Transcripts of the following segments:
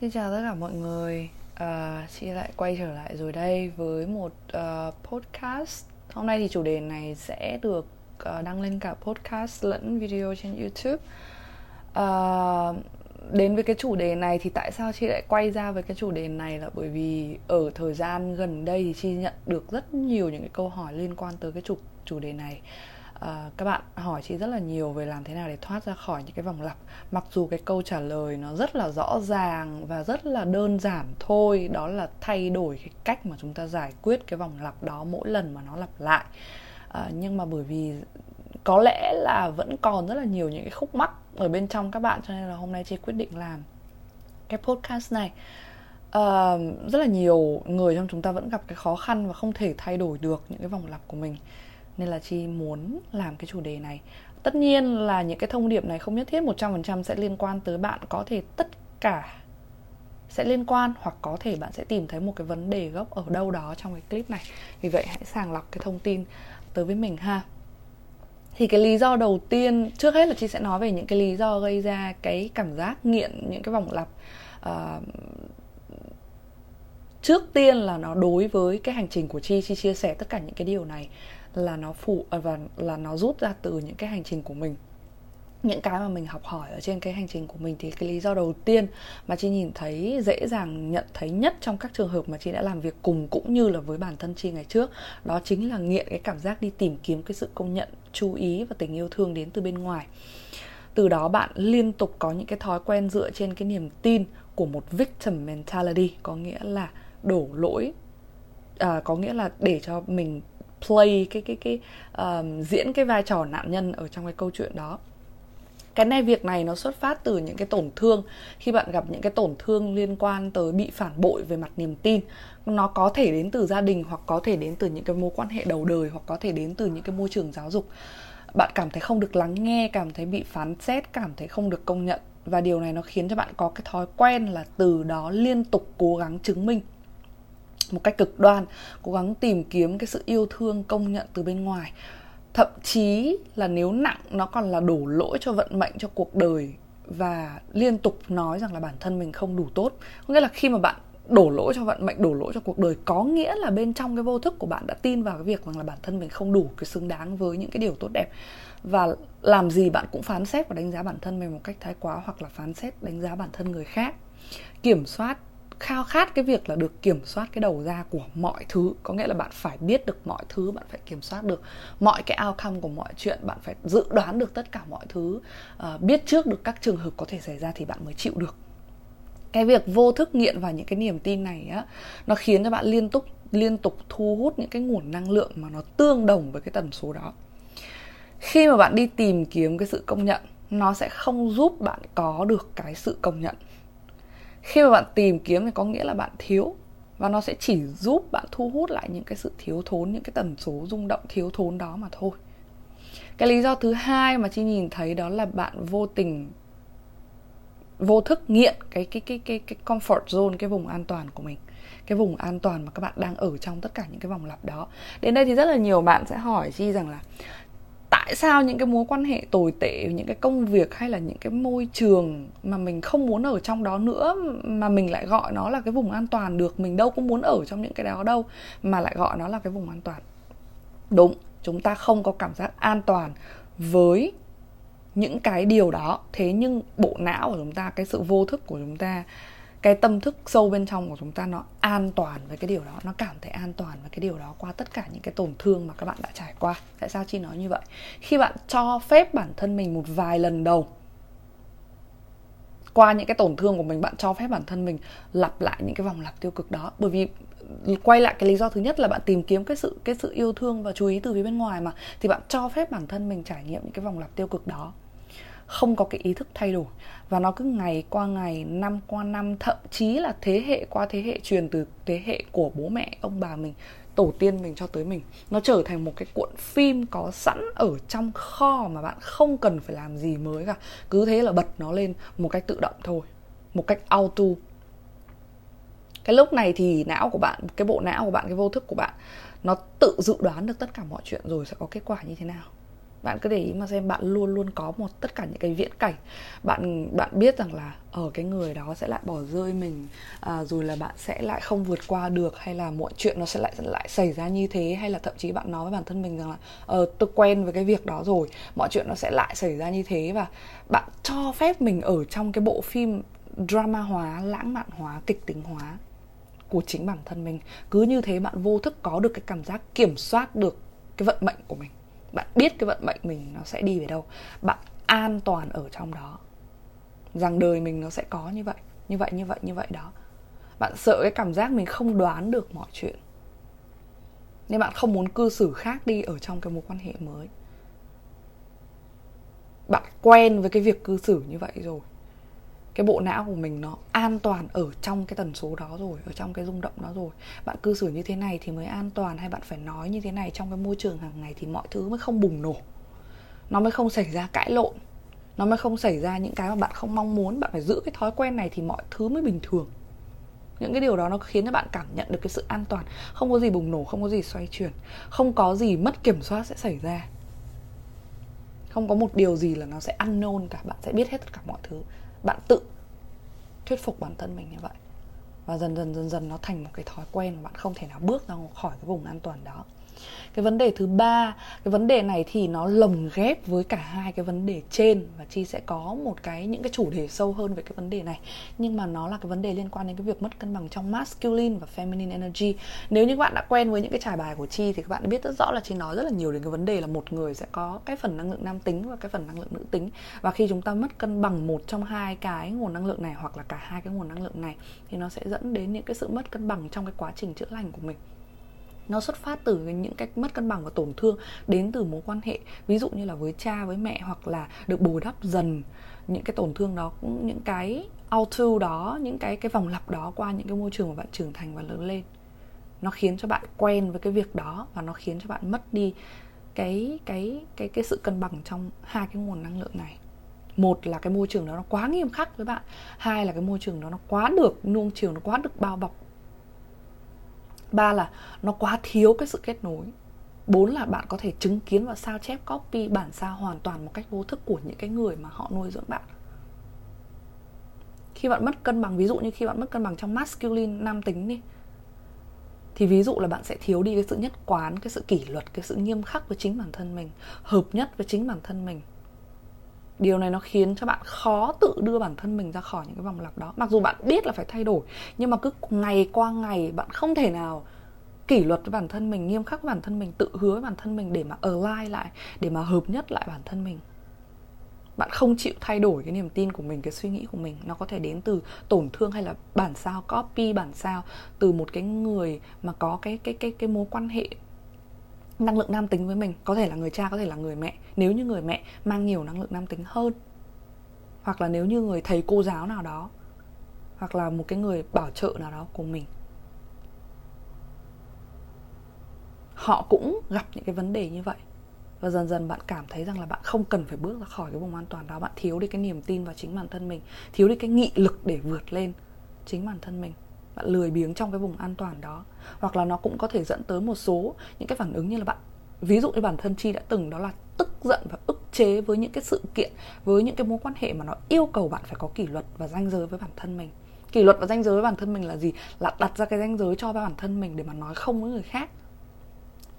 Xin chào tất cả mọi người. À, Chị lại quay trở lại rồi đây với một uh, podcast. Hôm nay thì chủ đề này sẽ được uh, đăng lên cả podcast lẫn video trên YouTube. Uh, Đến với cái chủ đề này thì tại sao chị lại quay ra với cái chủ đề này là bởi vì ở thời gian gần đây thì chị nhận được rất nhiều những cái câu hỏi liên quan tới cái chủ chủ đề này à, các bạn hỏi chị rất là nhiều về làm thế nào để thoát ra khỏi những cái vòng lặp. Mặc dù cái câu trả lời nó rất là rõ ràng và rất là đơn giản thôi đó là thay đổi cái cách mà chúng ta giải quyết cái vòng lặp đó mỗi lần mà nó lặp lại. À, nhưng mà bởi vì có lẽ là vẫn còn rất là nhiều những cái khúc mắc ở bên trong các bạn cho nên là hôm nay chị quyết định làm cái podcast này. Uh, rất là nhiều người trong chúng ta vẫn gặp cái khó khăn và không thể thay đổi được những cái vòng lặp của mình nên là chi muốn làm cái chủ đề này. Tất nhiên là những cái thông điệp này không nhất thiết 100% sẽ liên quan tới bạn. Có thể tất cả sẽ liên quan hoặc có thể bạn sẽ tìm thấy một cái vấn đề gốc ở đâu đó trong cái clip này. Vì vậy hãy sàng lọc cái thông tin tới với mình ha. Thì cái lý do đầu tiên trước hết là chị sẽ nói về những cái lý do gây ra cái cảm giác nghiện những cái vòng lặp. Uh, trước tiên là nó đối với cái hành trình của chi. Chi chia sẻ tất cả những cái điều này là nó phụ à, và là nó rút ra từ những cái hành trình của mình. Những cái mà mình học hỏi ở trên cái hành trình của mình thì cái lý do đầu tiên mà chị nhìn thấy dễ dàng nhận thấy nhất trong các trường hợp mà chị đã làm việc cùng cũng như là với bản thân chị ngày trước đó chính là nghiện cái cảm giác đi tìm kiếm cái sự công nhận chú ý và tình yêu thương đến từ bên ngoài. Từ đó bạn liên tục có những cái thói quen dựa trên cái niềm tin của một victim mentality có nghĩa là đổ lỗi à, có nghĩa là để cho mình play cái cái cái um, diễn cái vai trò nạn nhân ở trong cái câu chuyện đó. Cái này việc này nó xuất phát từ những cái tổn thương. Khi bạn gặp những cái tổn thương liên quan tới bị phản bội về mặt niềm tin nó có thể đến từ gia đình hoặc có thể đến từ những cái mối quan hệ đầu đời hoặc có thể đến từ những cái môi trường giáo dục. Bạn cảm thấy không được lắng nghe cảm thấy bị phán xét cảm thấy không được công nhận. Và điều này nó khiến cho bạn có cái thói quen là từ đó liên tục cố gắng chứng minh một cách cực đoan, cố gắng tìm kiếm cái sự yêu thương, công nhận từ bên ngoài. Thậm chí là nếu nặng, nó còn là đổ lỗi cho vận mệnh, cho cuộc đời và liên tục nói rằng là bản thân mình không đủ tốt. Có nghĩa là khi mà bạn đổ lỗi cho vận mệnh, đổ lỗi cho cuộc đời, có nghĩa là bên trong cái vô thức của bạn đã tin vào cái việc rằng là bản thân mình không đủ, cái xứng đáng với những cái điều tốt đẹp. Và làm gì bạn cũng phán xét và đánh giá bản thân mình một cách thái quá hoặc là phán xét, đánh giá bản thân người khác. Kiểm soát khao khát cái việc là được kiểm soát cái đầu ra của mọi thứ. Có nghĩa là bạn phải biết được mọi thứ bạn phải kiểm soát được mọi cái outcome của mọi chuyện bạn phải dự đoán được tất cả mọi thứ. Uh, biết trước được các trường hợp có thể xảy ra thì bạn mới chịu được. Cái việc vô thức nghiện vào những cái niềm tin này á nó khiến cho bạn liên tục liên tục thu hút những cái nguồn năng lượng mà nó tương đồng với cái tần số đó. Khi mà bạn đi tìm kiếm cái sự công nhận nó sẽ không giúp bạn có được cái sự công nhận khi mà bạn tìm kiếm thì có nghĩa là bạn thiếu, và nó sẽ chỉ giúp bạn thu hút lại những cái sự thiếu thốn, những cái tần số rung động, thiếu thốn đó mà thôi. Cái lý do thứ hai mà chị nhìn thấy đó là bạn vô tình, vô thức nghiện cái cái cái cái cái comfort zone, cái vùng an toàn của mình, cái vùng an toàn mà các bạn đang ở trong tất cả những cái vòng lặp đó. Đến đây thì rất là nhiều bạn sẽ hỏi chi rằng là tại sao những cái mối quan hệ tồi tệ, những cái công việc hay là những cái môi trường mà mình không muốn ở trong đó nữa, mà mình lại gọi nó là cái vùng an toàn được, mình đâu cũng muốn ở trong những cái đó đâu, mà lại gọi nó là cái vùng an toàn. Đúng, chúng ta không có cảm giác an toàn với những cái điều đó. Thế nhưng bộ não của chúng ta, cái sự vô thức của chúng ta cái tâm thức sâu bên trong của chúng ta nó an toàn với cái điều đó, nó cảm thấy an toàn với cái điều đó qua tất cả những cái tổn thương mà các bạn đã trải qua. Tại sao chi nói như vậy? Khi bạn cho phép bản thân mình một vài lần đầu qua những cái tổn thương của mình, bạn cho phép bản thân mình lặp lại những cái vòng lặp tiêu cực đó. Bởi vì quay lại cái lý do thứ nhất là bạn tìm kiếm cái sự cái sự yêu thương và chú ý từ phía bên ngoài mà, thì bạn cho phép bản thân mình trải nghiệm những cái vòng lặp tiêu cực đó không có cái ý thức thay đổi. Và nó cứ ngày qua ngày, năm qua năm, thậm chí là thế hệ qua thế hệ truyền từ thế hệ của bố mẹ, ông bà mình, tổ tiên mình cho tới mình. Nó trở thành một cái cuộn phim có sẵn ở trong kho mà bạn không cần phải làm gì mới cả. Cứ thế là bật nó lên một cách tự động thôi, một cách auto. Cái lúc này thì não của bạn, cái bộ não của bạn, cái vô thức của bạn, nó tự dự đoán được tất cả mọi chuyện rồi sẽ có kết quả như thế nào bạn cứ để ý mà xem bạn luôn luôn có một tất cả những cái viễn cảnh. Bạn bạn biết rằng là ở cái người đó sẽ lại bỏ rơi mình à, rồi là bạn sẽ lại không vượt qua được hay là mọi chuyện nó sẽ lại lại xảy ra như thế hay là thậm chí bạn nói với bản thân mình rằng là ờ tôi quen với cái việc đó rồi mọi chuyện nó sẽ lại xảy ra như thế. Và bạn cho phép mình ở trong cái bộ phim drama hóa lãng mạn hóa kịch tính hóa của chính bản thân mình. Cứ như thế bạn vô thức có được cái cảm giác kiểm soát được cái vận mệnh của mình bạn biết cái vận mệnh mình nó sẽ đi về đâu. Bạn an toàn ở trong đó. Rằng đời mình nó sẽ có như vậy như vậy như vậy như vậy đó. Bạn sợ cái cảm giác mình không đoán được mọi chuyện. Nên bạn không muốn cư xử khác đi ở trong cái mối quan hệ mới. Bạn quen với cái việc cư xử như vậy rồi cái bộ não của mình nó an toàn ở trong cái tần số đó rồi, ở trong cái rung động đó rồi. Bạn cư xử như thế này thì mới an toàn hay bạn phải nói như thế này trong cái môi trường hàng ngày thì mọi thứ mới không bùng nổ. Nó mới không xảy ra cãi lộn. Nó mới không xảy ra những cái mà bạn không mong muốn. Bạn phải giữ cái thói quen này thì mọi thứ mới bình thường. Những cái điều đó nó khiến cho bạn cảm nhận được cái sự an toàn. Không có gì bùng nổ, không có gì xoay chuyển. Không có gì mất kiểm soát sẽ xảy ra. Không có một điều gì là nó sẽ ăn nôn cả. Bạn sẽ biết hết tất cả mọi thứ bạn tự thuyết phục bản thân mình như vậy. Và dần dần dần dần nó thành một cái thói quen mà bạn không thể nào bước ra khỏi cái vùng an toàn đó cái vấn đề thứ ba, cái vấn đề này thì nó lồng ghép với cả hai cái vấn đề trên và chi sẽ có một cái, những cái chủ đề sâu hơn về cái vấn đề này. Nhưng mà nó là cái vấn đề liên quan đến cái việc mất cân bằng trong masculine và feminine energy. Nếu như các bạn đã quen với những cái trải bài của chi thì các bạn biết rất rõ là chi nói rất là nhiều đến cái vấn đề là một người sẽ có cái phần năng lượng nam tính và cái phần năng lượng nữ tính. Và khi chúng ta mất cân bằng một trong hai cái nguồn năng lượng này hoặc là cả hai cái nguồn năng lượng này thì nó sẽ dẫn đến những cái sự mất cân bằng trong cái quá trình chữa lành của mình nó xuất phát từ những cái mất cân bằng và tổn thương đến từ mối quan hệ, ví dụ như là với cha, với mẹ hoặc là được bù đắp dần những cái tổn thương đó, cũng những cái auto đó, những cái cái vòng lặp đó qua những cái môi trường mà bạn trưởng thành và lớn lên. Nó khiến cho bạn quen với cái việc đó và nó khiến cho bạn mất đi cái cái cái cái sự cân bằng trong hai cái nguồn năng lượng này. Một là cái môi trường đó nó quá nghiêm khắc với bạn, hai là cái môi trường đó nó quá được nuông chiều, nó quá được bao bọc ba là nó quá thiếu cái sự kết nối. Bốn là bạn có thể chứng kiến và sao chép copy bản sao hoàn toàn một cách vô thức của những cái người mà họ nuôi dưỡng bạn. Khi bạn mất cân bằng, ví dụ như khi bạn mất cân bằng trong masculine nam tính đi, thì ví dụ là bạn sẽ thiếu đi cái sự nhất quán, cái sự kỷ luật, cái sự nghiêm khắc với chính bản thân mình, hợp nhất với chính bản thân mình điều này nó khiến cho bạn khó tự đưa bản thân mình ra khỏi những cái vòng lặp đó. Mặc dù bạn biết là phải thay đổi, nhưng mà cứ ngày qua ngày bạn không thể nào kỷ luật với bản thân mình, nghiêm khắc với bản thân mình, tự hứa với bản thân mình để mà align lại, để mà hợp nhất lại bản thân mình. Bạn không chịu thay đổi cái niềm tin của mình, cái suy nghĩ của mình. Nó có thể đến từ tổn thương hay là bản sao, copy bản sao từ một cái người mà có cái cái cái cái mối quan hệ năng lượng nam tính với mình, có thể là người cha, có thể là người mẹ. Nếu như người mẹ mang nhiều năng lượng nam tính hơn, hoặc là nếu như người thầy cô giáo nào đó, hoặc là một cái người bảo trợ nào đó của mình, họ cũng gặp những cái vấn đề như vậy. Và dần dần bạn cảm thấy rằng là bạn không cần phải bước ra khỏi cái vùng an toàn đó. Bạn thiếu đi cái niềm tin vào chính bản thân mình, thiếu đi cái nghị lực để vượt lên chính bản thân mình bạn lười biếng trong cái vùng an toàn đó. Hoặc là nó cũng có thể dẫn tới một số những cái phản ứng như là bạn, ví dụ như bản thân chi đã từng đó là tức giận và ức chế với những cái sự kiện, với những cái mối quan hệ mà nó yêu cầu bạn phải có kỷ luật và ranh giới với bản thân mình. Kỷ luật và ranh giới với bản thân mình là gì? Là đặt ra cái ranh giới cho bản thân mình để mà nói không với người khác.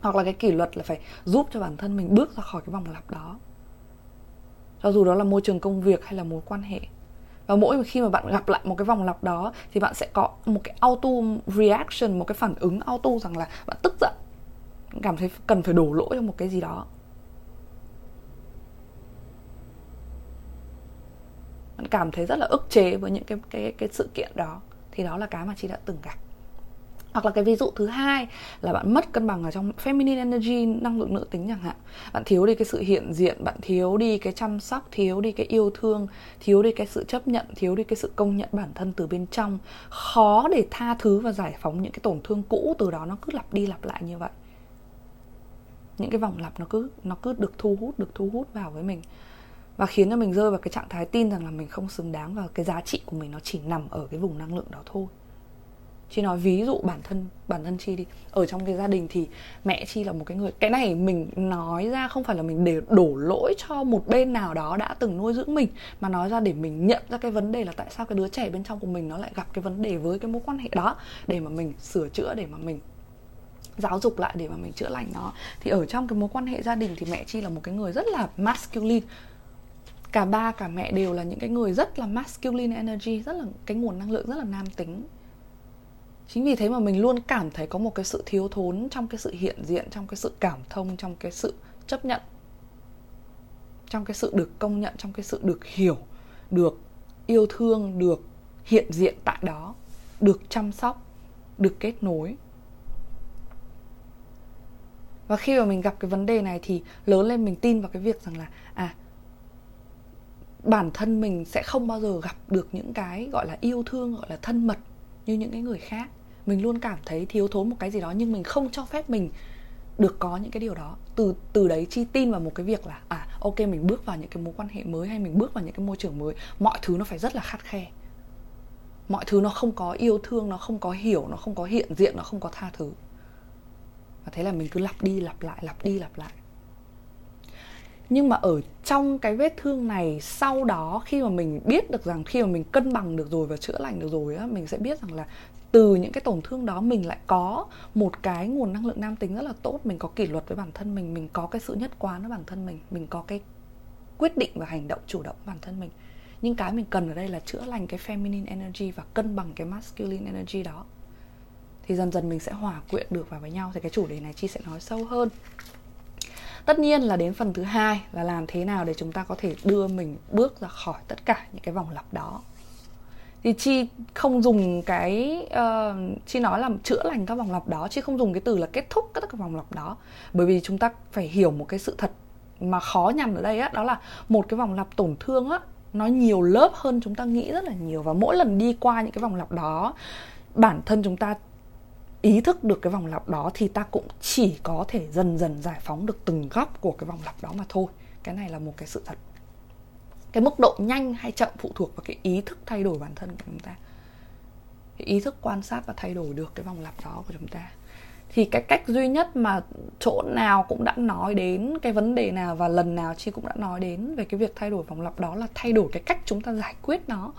Hoặc là cái kỷ luật là phải giúp cho bản thân mình bước ra khỏi cái vòng lặp đó. Cho dù đó là môi trường công việc hay là mối quan hệ và mỗi khi mà bạn gặp lại một cái vòng lặp đó, thì bạn sẽ có một cái auto reaction, một cái phản ứng auto rằng là bạn tức giận. Cảm thấy cần phải đổ lỗi cho một cái gì đó. Bạn cảm thấy rất là ức chế với những cái cái cái sự kiện đó. Thì đó là cái mà chị đã từng gặp hoặc là cái ví dụ thứ hai là bạn mất cân bằng ở trong feminine energy, năng lượng nữ tính chẳng hạn. Bạn thiếu đi cái sự hiện diện, bạn thiếu đi cái chăm sóc, thiếu đi cái yêu thương, thiếu đi cái sự chấp nhận, thiếu đi cái sự công nhận bản thân từ bên trong. Khó để tha thứ và giải phóng những cái tổn thương cũ, từ đó nó cứ lặp đi lặp lại như vậy. Những cái vòng lặp nó cứ nó cứ được thu hút, được thu hút vào với mình. Và khiến cho mình rơi vào cái trạng thái tin rằng là mình không xứng đáng và cái giá trị của mình nó chỉ nằm ở cái vùng năng lượng đó thôi chi nói ví dụ bản thân bản thân chi đi. Ở trong cái gia đình thì mẹ chi là một cái người, cái này mình nói ra không phải là mình để đổ lỗi cho một bên nào đó đã từng nuôi dưỡng mình, mà nói ra để mình nhận ra cái vấn đề là tại sao cái đứa trẻ bên trong của mình nó lại gặp cái vấn đề với cái mối quan hệ đó, để mà mình sửa chữa, để mà mình giáo dục lại, để mà mình chữa lành nó. Thì ở trong cái mối quan hệ gia đình thì mẹ chi là một cái người rất là masculine. Cả ba, cả mẹ đều là những cái người rất là masculine energy, rất là, cái nguồn năng lượng rất là nam tính chính vì thế mà mình luôn cảm thấy có một cái sự thiếu thốn trong cái sự hiện diện, trong cái sự cảm thông, trong cái sự chấp nhận, trong cái sự được công nhận, trong cái sự được hiểu, được yêu thương, được hiện diện tại đó, được chăm sóc, được kết nối. Và khi mà mình gặp cái vấn đề này thì lớn lên mình tin vào cái việc rằng là à bản thân mình sẽ không bao giờ gặp được những cái gọi là yêu thương, gọi là thân mật như những cái người khác. Mình luôn cảm thấy thiếu thốn một cái gì đó, nhưng mình không cho phép mình được có những cái điều đó. Từ từ đấy chi tin vào một cái việc là à ok, mình bước vào những cái mối quan hệ mới hay mình bước vào những cái môi trường mới, mọi thứ nó phải rất là khắt khe. Mọi thứ nó không có yêu thương, nó không có hiểu, nó không có hiện diện, nó không có tha thứ. Và thế là mình cứ lặp đi, lặp lại, lặp đi, lặp lại nhưng mà ở trong cái vết thương này sau đó, khi mà mình biết được rằng, khi mà mình cân bằng được rồi và chữa lành được rồi á, mình sẽ biết rằng là từ những cái tổn thương đó mình lại có một cái nguồn năng lượng nam tính rất là tốt. Mình có kỷ luật với bản thân mình mình có cái sự nhất quán với bản thân mình mình có cái quyết định và hành động chủ động bản thân mình. Nhưng cái mình cần ở đây là chữa lành cái feminine energy và cân bằng cái masculine energy đó. Thì dần dần mình sẽ hòa quyện được vào với nhau. Thì cái chủ đề này chi sẽ nói sâu hơn tất nhiên là đến phần thứ hai là làm thế nào để chúng ta có thể đưa mình bước ra khỏi tất cả những cái vòng lặp đó. Thì chi không dùng cái uh, chi nói là chữa lành các vòng lặp đó chi không dùng cái từ là kết thúc các vòng lặp đó. Bởi vì chúng ta phải hiểu một cái sự thật mà khó nhằn ở đây á đó là một cái vòng lặp tổn thương á nó nhiều lớp hơn chúng ta nghĩ rất là nhiều. Và mỗi lần đi qua những cái vòng lặp đó bản thân chúng ta ý thức được cái vòng lặp đó thì ta cũng chỉ có thể dần dần giải phóng được từng góc của cái vòng lặp đó mà thôi. Cái này là một cái sự thật. Cái mức độ nhanh hay chậm phụ thuộc vào cái ý thức thay đổi bản thân của chúng ta. Cái ý thức quan sát và thay đổi được cái vòng lặp đó của chúng ta. Thì cái cách duy nhất mà chỗ nào cũng đã nói đến cái vấn đề nào và lần nào chi cũng đã nói đến về cái việc thay đổi vòng lặp đó là thay đổi cái cách chúng ta giải quyết nó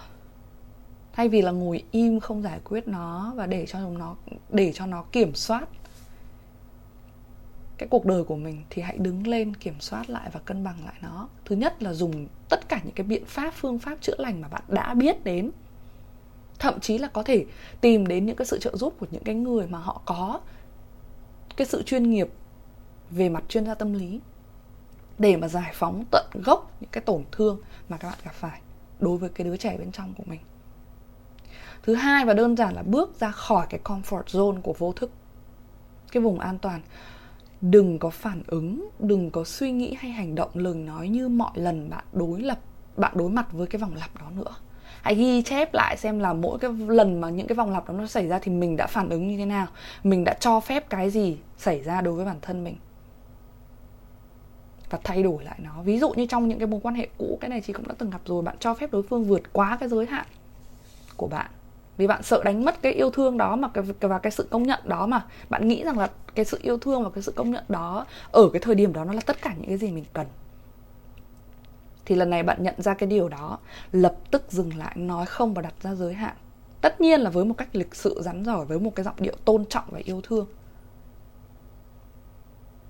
thay vì là ngồi im không giải quyết nó và để cho nó, để cho nó kiểm soát cái cuộc đời của mình, thì hãy đứng lên kiểm soát lại và cân bằng lại nó. Thứ nhất là dùng tất cả những cái biện pháp, phương pháp chữa lành mà bạn đã biết đến. Thậm chí là có thể tìm đến những cái sự trợ giúp của những cái người mà họ có cái sự chuyên nghiệp về mặt chuyên gia tâm lý để mà giải phóng tận gốc những cái tổn thương mà các bạn gặp phải đối với cái đứa trẻ bên trong của mình thứ hai và đơn giản là bước ra khỏi cái comfort zone của vô thức. Cái vùng an toàn. Đừng có phản ứng, đừng có suy nghĩ hay hành động lời nói như mọi lần bạn đối lập, bạn đối mặt với cái vòng lặp đó nữa. Hãy ghi chép lại xem là mỗi cái lần mà những cái vòng lặp đó nó xảy ra thì mình đã phản ứng như thế nào, mình đã cho phép cái gì xảy ra đối với bản thân mình. Và thay đổi lại nó. Ví dụ như trong những cái mối quan hệ cũ, cái này chị cũng đã từng gặp rồi, bạn cho phép đối phương vượt quá cái giới hạn của bạn vì bạn sợ đánh mất cái yêu thương đó mà, cái và cái sự công nhận đó mà. Bạn nghĩ rằng là cái sự yêu thương và cái sự công nhận đó ở cái thời điểm đó nó là tất cả những cái gì mình cần. Thì lần này bạn nhận ra cái điều đó, lập tức dừng lại, nói không và đặt ra giới hạn. Tất nhiên là với một cách lịch sự, rắn giỏi với một cái giọng điệu tôn trọng và yêu thương.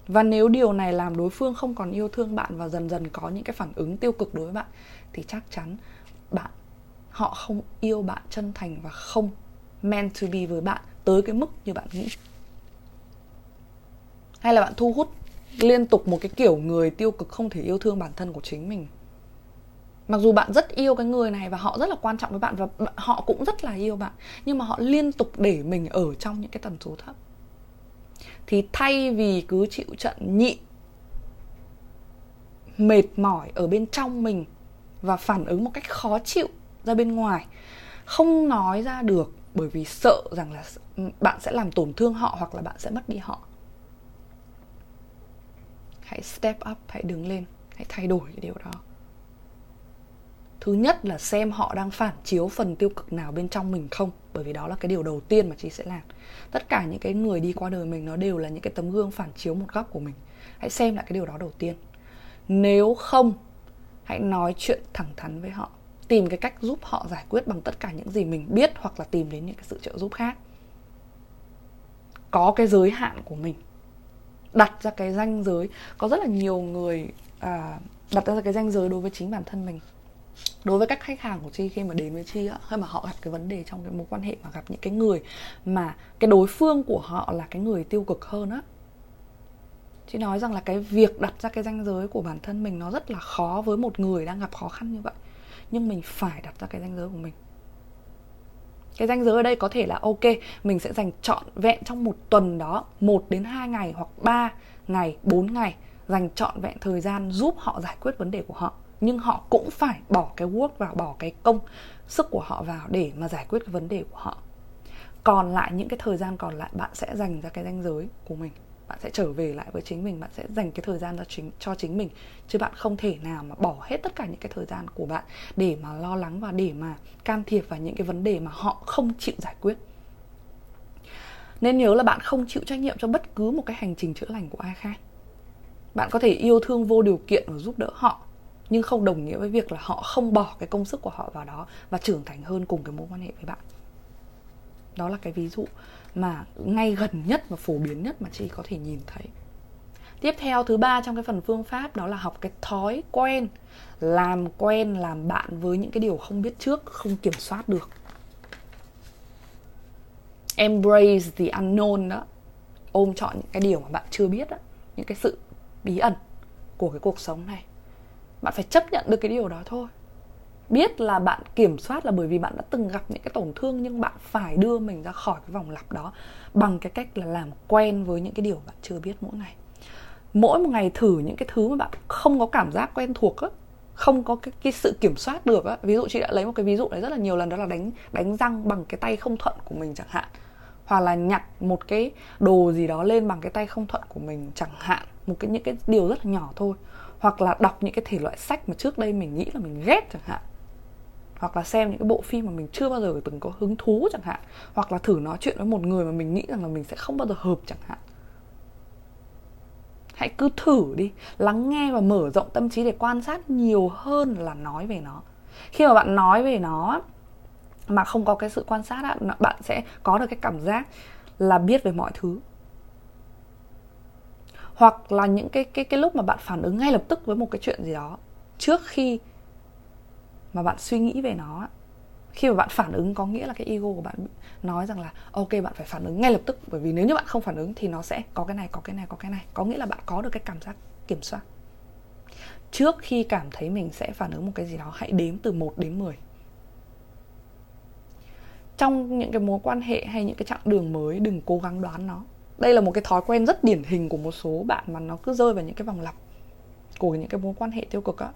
Và nếu điều này làm đối phương không còn yêu thương bạn và dần dần có những cái phản ứng tiêu cực đối với bạn, thì chắc chắn bạn họ không yêu bạn chân thành và không meant to be với bạn tới cái mức như bạn nghĩ. Hay là bạn thu hút liên tục một cái kiểu người tiêu cực không thể yêu thương bản thân của chính mình. Mặc dù bạn rất yêu cái người này và họ rất là quan trọng với bạn và họ cũng rất là yêu bạn, nhưng mà họ liên tục để mình ở trong những cái tần số thấp. Thì thay vì cứ chịu trận nhịn mệt mỏi ở bên trong mình và phản ứng một cách khó chịu ra bên ngoài. Không nói ra được bởi vì sợ rằng là ừ, bạn sẽ làm tổn thương họ hoặc là bạn sẽ mất đi họ. Hãy step up, hãy đứng lên, hãy thay đổi cái điều đó. Thứ nhất là xem họ đang phản chiếu phần tiêu cực nào bên trong mình không, bởi vì đó là cái điều đầu tiên mà chị sẽ làm. Tất cả những cái người đi qua đời mình nó đều là những cái tấm gương phản chiếu một góc của mình. Hãy xem lại cái điều đó đầu tiên. Nếu không, hãy nói chuyện thẳng thắn với họ tìm cái cách giúp họ giải quyết bằng tất cả những gì mình biết hoặc là tìm đến những cái sự trợ giúp khác. Có cái giới hạn của mình đặt ra cái ranh giới. Có rất là nhiều người à, đặt ra cái ranh giới đối với chính bản thân mình. Đối với các khách hàng của chi khi mà đến với chi á khi mà họ gặp cái vấn đề trong cái mối quan hệ mà gặp những cái người mà cái đối phương của họ là cái người tiêu cực hơn á. Chị nói rằng là cái việc đặt ra cái ranh giới của bản thân mình nó rất là khó với một người đang gặp khó khăn như vậy nhưng mình phải đặt ra cái ranh giới của mình. Cái ranh giới ở đây có thể là, ok, mình sẽ dành trọn vẹn trong một tuần đó, một đến hai ngày hoặc 3 ngày 4 ngày, dành trọn vẹn thời gian giúp họ giải quyết vấn đề của họ. Nhưng họ cũng phải bỏ cái work vào, bỏ cái công, sức của họ vào để mà giải quyết cái vấn đề của họ. Còn lại những cái thời gian còn lại, bạn sẽ dành ra cái ranh giới của mình bạn sẽ trở về lại với chính mình, bạn sẽ dành cái thời gian cho chính cho chính mình. Chứ bạn không thể nào mà bỏ hết tất cả những cái thời gian của bạn để mà lo lắng và để mà can thiệp vào những cái vấn đề mà họ không chịu giải quyết. Nên nhớ là bạn không chịu trách nhiệm cho bất cứ một cái hành trình chữa lành của ai khác. Bạn có thể yêu thương vô điều kiện và giúp đỡ họ, nhưng không đồng nghĩa với việc là họ không bỏ cái công sức của họ vào đó và trưởng thành hơn cùng cái mối quan hệ với bạn. Đó là cái ví dụ mà ngay gần nhất và phổ biến nhất mà chị có thể nhìn thấy. Tiếp theo, thứ ba trong cái phần phương pháp đó là học cái thói quen, làm quen, làm bạn với những cái điều không biết trước, không kiểm soát được. Embrace the unknown đó. Ôm chọn những cái điều mà bạn chưa biết đó, những cái sự bí ẩn của cái cuộc sống này. Bạn phải chấp nhận được cái điều đó thôi biết là bạn kiểm soát là bởi vì bạn đã từng gặp những cái tổn thương nhưng bạn phải đưa mình ra khỏi cái vòng lặp đó bằng cái cách là làm quen với những cái điều bạn chưa biết mỗi ngày. Mỗi một ngày thử những cái thứ mà bạn không có cảm giác quen thuộc á không có cái, cái sự kiểm soát được á. Ví dụ chị đã lấy một cái ví dụ đấy rất là nhiều lần đó là đánh đánh răng bằng cái tay không thuận của mình chẳng hạn. Hoặc là nhặt một cái đồ gì đó lên bằng cái tay không thuận của mình chẳng hạn. Một cái những cái điều rất là nhỏ thôi. Hoặc là đọc những cái thể loại sách mà trước đây mình nghĩ là mình ghét chẳng hạn hoặc là xem những cái bộ phim mà mình chưa bao giờ từng có hứng thú chẳng hạn, hoặc là thử nói chuyện với một người mà mình nghĩ rằng là mình sẽ không bao giờ hợp chẳng hạn. Hãy cứ thử đi, lắng nghe và mở rộng tâm trí để quan sát nhiều hơn là nói về nó. Khi mà bạn nói về nó, mà không có cái sự quan sát bạn sẽ có được cái cảm giác là biết về mọi thứ. Hoặc là những cái cái cái lúc mà bạn phản ứng ngay lập tức với một cái chuyện gì đó, trước khi mà bạn suy nghĩ về nó khi mà bạn phản ứng có nghĩa là cái ego của bạn nói rằng là, ok, bạn phải phản ứng ngay lập tức, bởi vì nếu như bạn không phản ứng thì nó sẽ có cái này, có cái này, có cái này. Có nghĩa là bạn có được cái cảm giác kiểm soát. Trước khi cảm thấy mình sẽ phản ứng một cái gì đó, hãy đếm từ 1 đến 10 trong những cái mối quan hệ hay những cái chặng đường mới, đừng cố gắng đoán nó. Đây là một cái thói quen rất điển hình của một số bạn mà nó cứ rơi vào những cái vòng lặp của những cái mối quan hệ tiêu cực á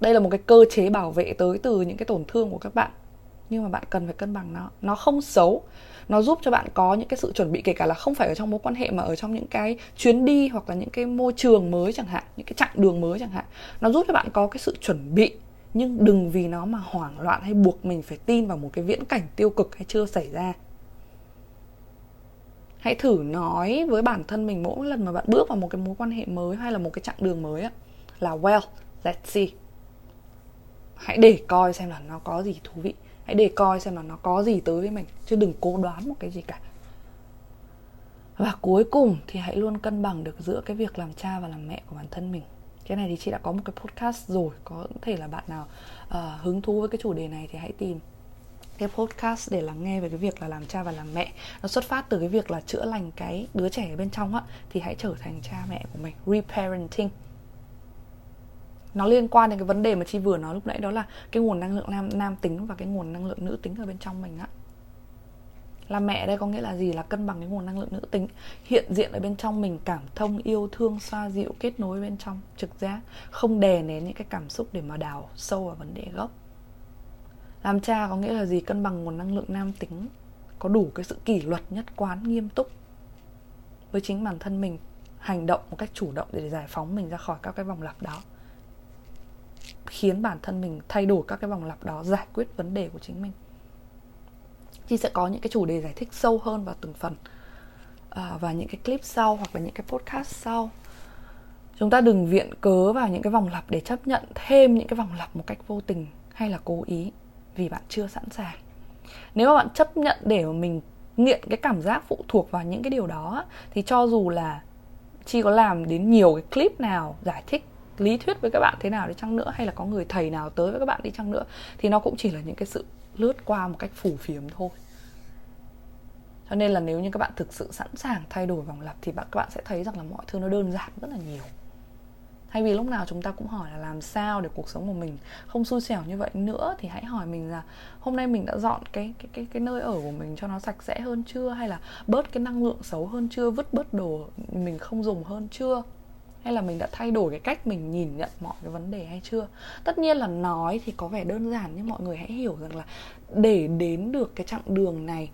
đây là một cái cơ chế bảo vệ tới từ những cái tổn thương của các bạn. Nhưng mà bạn cần phải cân bằng nó. Nó không xấu. Nó giúp cho bạn có những cái sự chuẩn bị kể cả là không phải ở trong mối quan hệ mà ở trong những cái chuyến đi hoặc là những cái môi trường mới chẳng hạn, những cái chặng đường mới chẳng hạn. Nó giúp cho bạn có cái sự chuẩn bị. Nhưng đừng vì nó mà hoảng loạn hay buộc mình phải tin vào một cái viễn cảnh tiêu cực hay chưa xảy ra. Hãy thử nói với bản thân mình mỗi lần mà bạn bước vào một cái mối quan hệ mới hay là một cái chặng đường mới á, là, well, let's see hãy để coi xem là nó có gì thú vị. Hãy để coi xem là nó có gì tới với mình. Chứ đừng cố đoán một cái gì cả. Và cuối cùng thì hãy luôn cân bằng được giữa cái việc làm cha và làm mẹ của bản thân mình. Cái này thì chị đã có một cái podcast rồi. Có thể là bạn nào uh, hứng thú với cái chủ đề này thì hãy tìm cái podcast để lắng nghe về cái việc là làm cha và làm mẹ. Nó xuất phát từ cái việc là chữa lành cái đứa trẻ ở bên trong á thì hãy trở thành cha mẹ của mình. Reparenting nó liên quan đến cái vấn đề mà chi vừa nói lúc nãy, đó là cái nguồn năng lượng nam nam tính và cái nguồn năng lượng nữ tính ở bên trong mình á. Là mẹ đây có nghĩa là gì? Là cân bằng cái nguồn năng lượng nữ tính, hiện diện ở bên trong mình, cảm thông, yêu thương, xoa dịu, kết nối bên trong, trực giác, không đè nén những cái cảm xúc để mà đào sâu vào vấn đề gốc. Làm cha có nghĩa là gì? Cân bằng nguồn năng lượng nam tính, có đủ cái sự kỷ luật nhất quán nghiêm túc với chính bản thân mình, hành động một cách chủ động để giải phóng mình ra khỏi các cái vòng lặp đó khiến bản thân mình thay đổi các cái vòng lặp đó giải quyết vấn đề của chính mình. Chi sẽ có những cái chủ đề giải thích sâu hơn vào từng phần à, và những cái clip sau hoặc là những cái podcast sau. Chúng ta đừng viện cớ vào những cái vòng lặp để chấp nhận thêm những cái vòng lặp một cách vô tình hay là cố ý vì bạn chưa sẵn sàng. Nếu mà bạn chấp nhận để mà mình nghiện cái cảm giác phụ thuộc vào những cái điều đó thì cho dù là chi có làm đến nhiều cái clip nào giải thích lý thuyết với các bạn thế nào đi chăng nữa, hay là có người thầy nào tới với các bạn đi chăng nữa, thì nó cũng chỉ là những cái sự lướt qua một cách phủ phiếm thôi. Cho nên là nếu như các bạn thực sự sẵn sàng thay đổi vòng lặp thì các bạn sẽ thấy rằng là mọi thứ nó đơn giản rất là nhiều. Thay vì lúc nào chúng ta cũng hỏi là làm sao để cuộc sống của mình không xui xẻo như vậy nữa, thì hãy hỏi mình là hôm nay mình đã dọn cái cái cái cái nơi ở của mình cho nó sạch sẽ hơn chưa, hay là bớt cái năng lượng xấu hơn chưa, vứt bớt đồ mình không dùng hơn chưa? Hay là mình đã thay đổi cái cách mình nhìn nhận mọi cái vấn đề hay chưa? Tất nhiên là nói thì có vẻ đơn giản nhưng mọi người hãy hiểu rằng là để đến được cái chặng đường này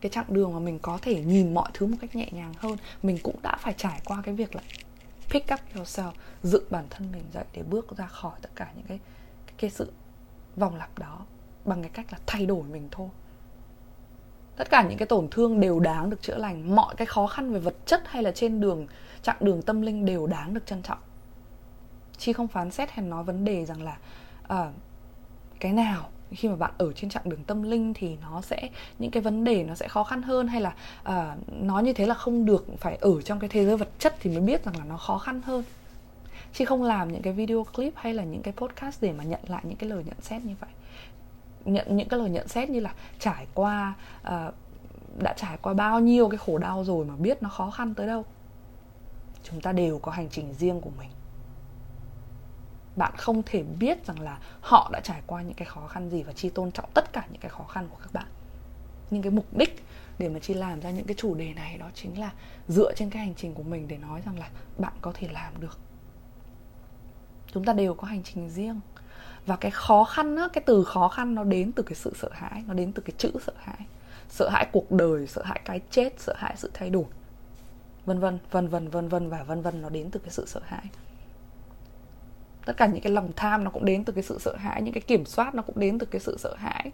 cái chặng đường mà mình có thể nhìn mọi thứ một cách nhẹ nhàng hơn mình cũng đã phải trải qua cái việc là pick up yourself dựng bản thân mình dậy để bước ra khỏi tất cả những cái cái, cái sự vòng lặp đó bằng cái cách là thay đổi mình thôi tất cả những cái tổn thương đều đáng được chữa lành. Mọi cái khó khăn về vật chất hay là trên đường chặng đường tâm linh đều đáng được trân trọng. Chi không phán xét hay nói vấn đề rằng là uh, cái nào khi mà bạn ở trên chặng đường tâm linh thì nó sẽ những cái vấn đề nó sẽ khó khăn hơn hay là à, uh, nó như thế là không được phải ở trong cái thế giới vật chất thì mới biết rằng là nó khó khăn hơn. Chi không làm những cái video clip hay là những cái podcast để mà nhận lại những cái lời nhận xét như vậy nhận những cái lời nhận xét như là trải qua uh, đã trải qua bao nhiêu cái khổ đau rồi mà biết nó khó khăn tới đâu. Chúng ta đều có hành trình riêng của mình. Bạn không thể biết rằng là họ đã trải qua những cái khó khăn gì và chi tôn trọng tất cả những cái khó khăn của các bạn. Nhưng cái mục đích để mà chi làm ra những cái chủ đề này đó chính là dựa trên cái hành trình của mình để nói rằng là bạn có thể làm được. Chúng ta đều có hành trình riêng và cái khó khăn á, cái từ khó khăn nó đến từ cái sự sợ hãi nó đến từ cái chữ sợ hãi. Sợ hãi cuộc đời sợ hãi cái chết sợ hãi sự thay đổi. Vân vân vân vân vân vân và vân vân nó đến từ cái sự sợ hãi. Tất cả những cái lòng tham nó cũng đến từ cái sự sợ hãi những cái kiểm soát nó cũng đến từ cái sự sợ hãi.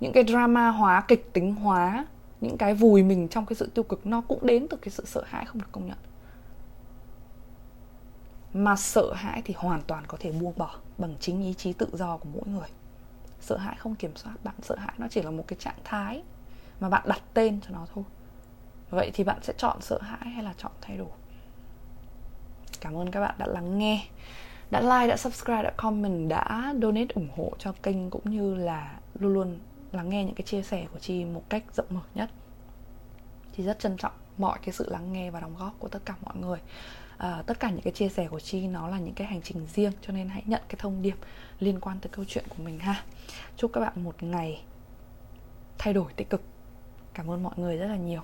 Những cái drama hóa kịch tính hóa những cái vùi mình trong cái sự tiêu cực nó cũng đến từ cái sự sợ hãi không được công nhận mà sợ hãi thì hoàn toàn có thể buông bỏ bằng chính ý chí tự do của mỗi người. Sợ hãi không kiểm soát bạn, sợ hãi nó chỉ là một cái trạng thái mà bạn đặt tên cho nó thôi. Vậy thì bạn sẽ chọn sợ hãi hay là chọn thay đổi? Cảm ơn các bạn đã lắng nghe. Đã like, đã subscribe, đã comment, đã donate ủng hộ cho kênh cũng như là luôn luôn lắng nghe những cái chia sẻ của chi một cách rộng mở nhất. Thì rất trân trọng mọi cái sự lắng nghe và đóng góp của tất cả mọi người à, tất cả những cái chia sẻ của chi nó là những cái hành trình riêng cho nên hãy nhận cái thông điệp liên quan tới câu chuyện của mình ha. Chúc các bạn một ngày thay đổi tích cực. Cảm ơn mọi người rất là nhiều.